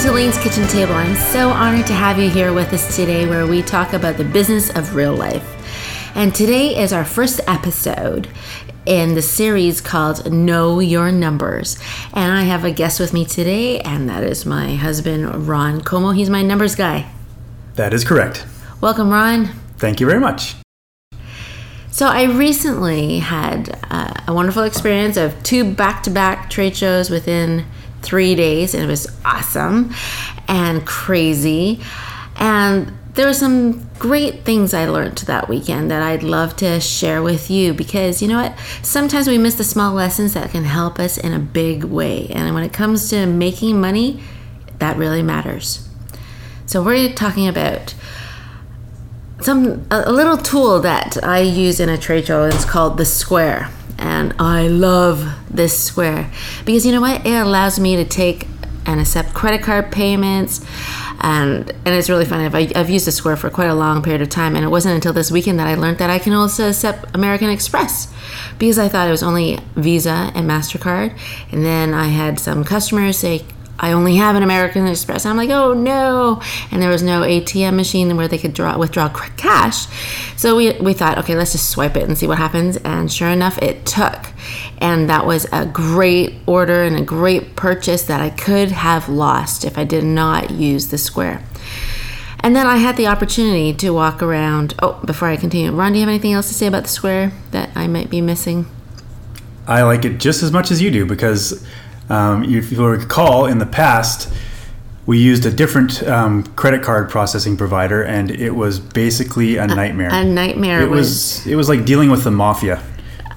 to Elaine's Kitchen Table. I'm so honored to have you here with us today where we talk about the business of real life. And today is our first episode in the series called Know Your Numbers. And I have a guest with me today, and that is my husband, Ron Como. He's my numbers guy. That is correct. Welcome, Ron. Thank you very much. So, I recently had uh, a wonderful experience of two back to back trade shows within three days, and it was awesome and crazy. And there were some great things I learned that weekend that I'd love to share with you because you know what? Sometimes we miss the small lessons that can help us in a big way. And when it comes to making money, that really matters. So we're talking about some a little tool that I use in a trade show. It's called the square and I love this square because you know what? It allows me to take and accept credit card payments. And, and it's really funny. I've, I've used the Square for quite a long period of time, and it wasn't until this weekend that I learned that I can also accept American Express because I thought it was only Visa and MasterCard. And then I had some customers say, I only have an American Express. I'm like, oh no. And there was no ATM machine where they could draw withdraw cash. So we, we thought, okay, let's just swipe it and see what happens. And sure enough, it took. And that was a great order and a great purchase that I could have lost if I did not use the square. And then I had the opportunity to walk around. Oh, before I continue, Ron, do you have anything else to say about the square that I might be missing? I like it just as much as you do because um, if you recall, in the past, we used a different um, credit card processing provider, and it was basically a nightmare. A, a nightmare. It was, was. It was like dealing with the mafia.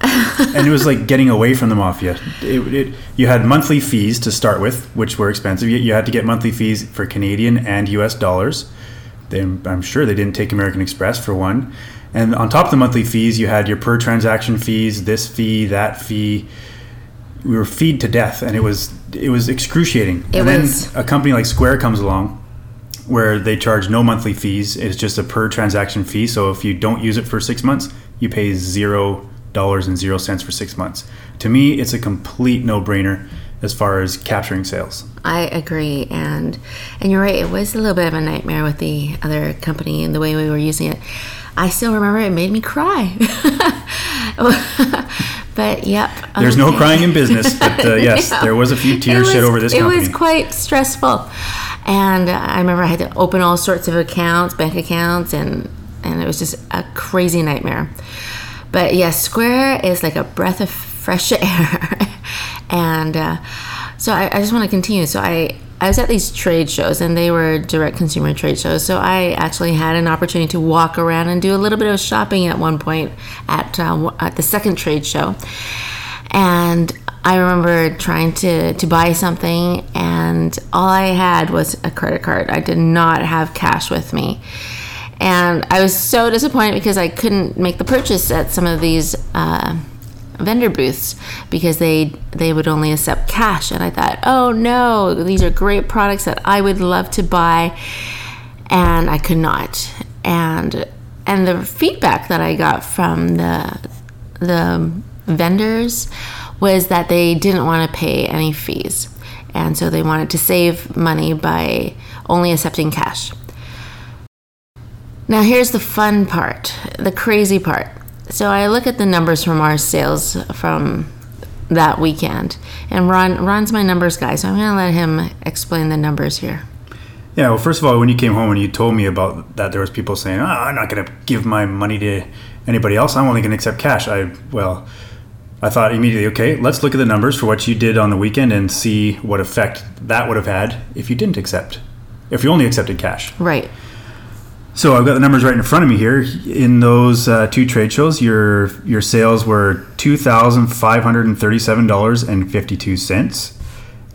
and it was like getting away from the mafia. It, it, you had monthly fees to start with, which were expensive. You, you had to get monthly fees for Canadian and U.S. dollars. They, I'm sure they didn't take American Express for one. And on top of the monthly fees, you had your per transaction fees, this fee, that fee we were feed to death, and it was it was excruciating. It and was. then a company like Square comes along, where they charge no monthly fees. It's just a per transaction fee. So if you don't use it for six months, you pay zero dollars and zero cents for six months. To me, it's a complete no brainer as far as capturing sales. I agree, and and you're right. It was a little bit of a nightmare with the other company and the way we were using it. I still remember it made me cry. but yep. There's no crying in business, but uh, yes, yeah. there was a few tears shed over this company. It was quite stressful, and I remember I had to open all sorts of accounts, bank accounts, and and it was just a crazy nightmare. But yes, Square is like a breath of fresh air, and uh, so I, I just want to continue. So I I was at these trade shows and they were direct consumer trade shows. So I actually had an opportunity to walk around and do a little bit of shopping at one point at, uh, at the second trade show. And I remember trying to, to buy something and all I had was a credit card. I did not have cash with me. And I was so disappointed because I couldn't make the purchase at some of these uh, vendor booths because they they would only accept cash. And I thought oh no these are great products that I would love to buy. And I could not. And and the feedback that I got from the the vendors was that they didn't want to pay any fees. And so they wanted to save money by only accepting cash. Now here's the fun part the crazy part so I look at the numbers from our sales from that weekend, and Ron Ron's my numbers guy, so I'm going to let him explain the numbers here. Yeah, well, first of all, when you came home and you told me about that, there was people saying, oh, "I'm not going to give my money to anybody else. I'm only going to accept cash." I well, I thought immediately, okay, let's look at the numbers for what you did on the weekend and see what effect that would have had if you didn't accept, if you only accepted cash. Right. So I've got the numbers right in front of me here. In those uh, two trade shows, your your sales were two thousand five hundred and thirty-seven dollars and fifty-two cents,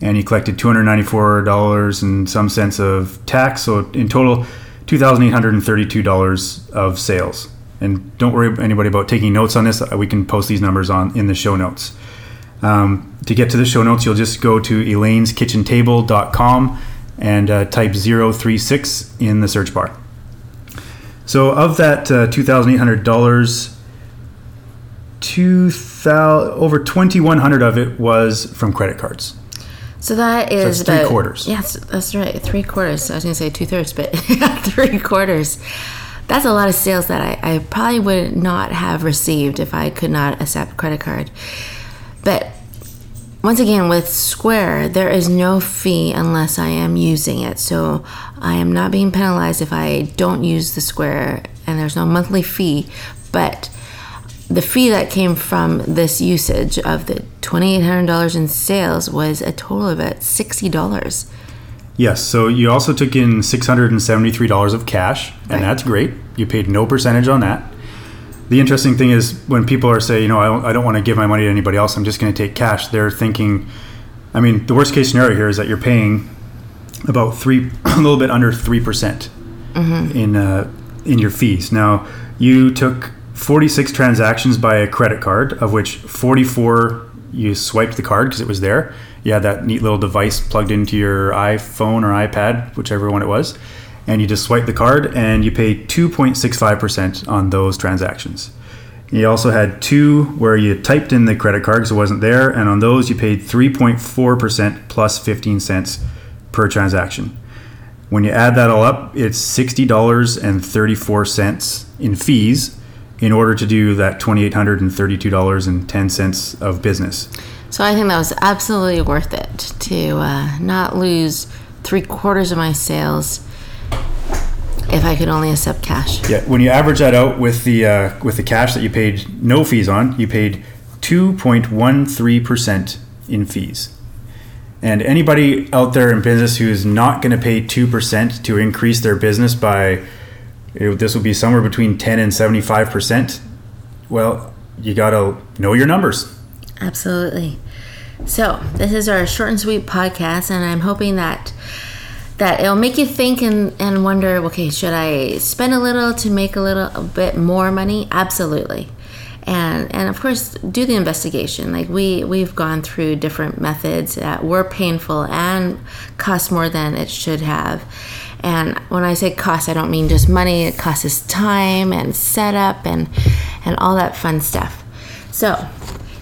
and you collected two hundred ninety-four dollars and some cents of tax. So in total, two thousand eight hundred and thirty-two dollars of sales. And don't worry anybody about taking notes on this. We can post these numbers on in the show notes. Um, to get to the show notes, you'll just go to elaine'skitchentable.com and uh, type 036 in the search bar. So of that uh, two thousand eight hundred dollars, two thousand over twenty one hundred of it was from credit cards. So that is that's three about- quarters. Yes, that's right. Three quarters. I was going to say two thirds, but three quarters. That's a lot of sales that I, I probably would not have received if I could not accept credit card. But once again, with Square, there is no fee unless I am using it. So I am not being penalized if I don't use the Square, and there's no monthly fee. But the fee that came from this usage of the $2,800 in sales was a total of about $60. Yes. So you also took in six hundred and seventy-three dollars of cash, and Right. that's great. You paid no percentage on that. The interesting thing is when people are saying, you know, I don't, I don't want to give my money to anybody else. I'm just going to take cash. They're thinking, I mean, the worst case scenario here is that you're paying about three, a little bit under three percent in uh, in your fees. Now you took 46 transactions by a credit card, of which 44 you swiped the card because it was there. You had that neat little device plugged into your iPhone or iPad, whichever one it was, and you just swipe the card and you pay 2.65% on those transactions. You also had two where you typed in the credit card because it wasn't there, and on those you paid 3.4% plus 15 cents per transaction. When you add that all up, it's $60.34 in fees in order to do that $2,832.10 of business. So I think that was absolutely worth it to uh, not lose three quarters of my sales if I could only accept cash. Yeah, when you average that out with the uh, with the cash that you paid no fees on, you paid 2.13% in fees. And anybody out there in business who's not going to pay 2% to increase their business by it- this will be somewhere between 10 and 75%, well, you got to know your numbers. Absolutely. So this is our short and sweet podcast, and I'm hoping that that it'll make you think and, and wonder. Okay, should I spend a little to make a little a bit more money? Absolutely. And and of course, do the investigation. Like we we've gone through different methods that were painful and cost more than it should have. And when I say cost, I don't mean just money. It costs us time and setup and and all that fun stuff. So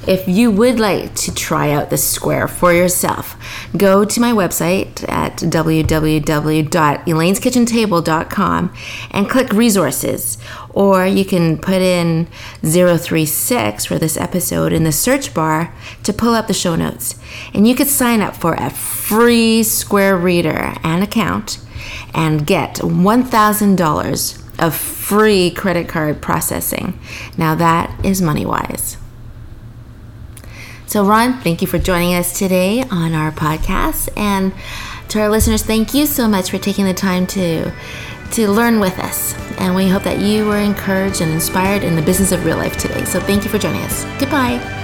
if you would like to try out the square for yourself, go to my website at www.elaine'skitchentable.com and click resources. Or you can put in 036 for this episode in the search bar to pull up the show notes. And you could sign up for a free Square Reader and account and get $1,000 of free credit card processing. Now that is money wise. So, Ron, thank you for joining us today on our podcast. And to our listeners, thank you so much for taking the time to, to learn with us. And we hope that you were encouraged and inspired in the business of real life today. So, thank you for joining us. Goodbye.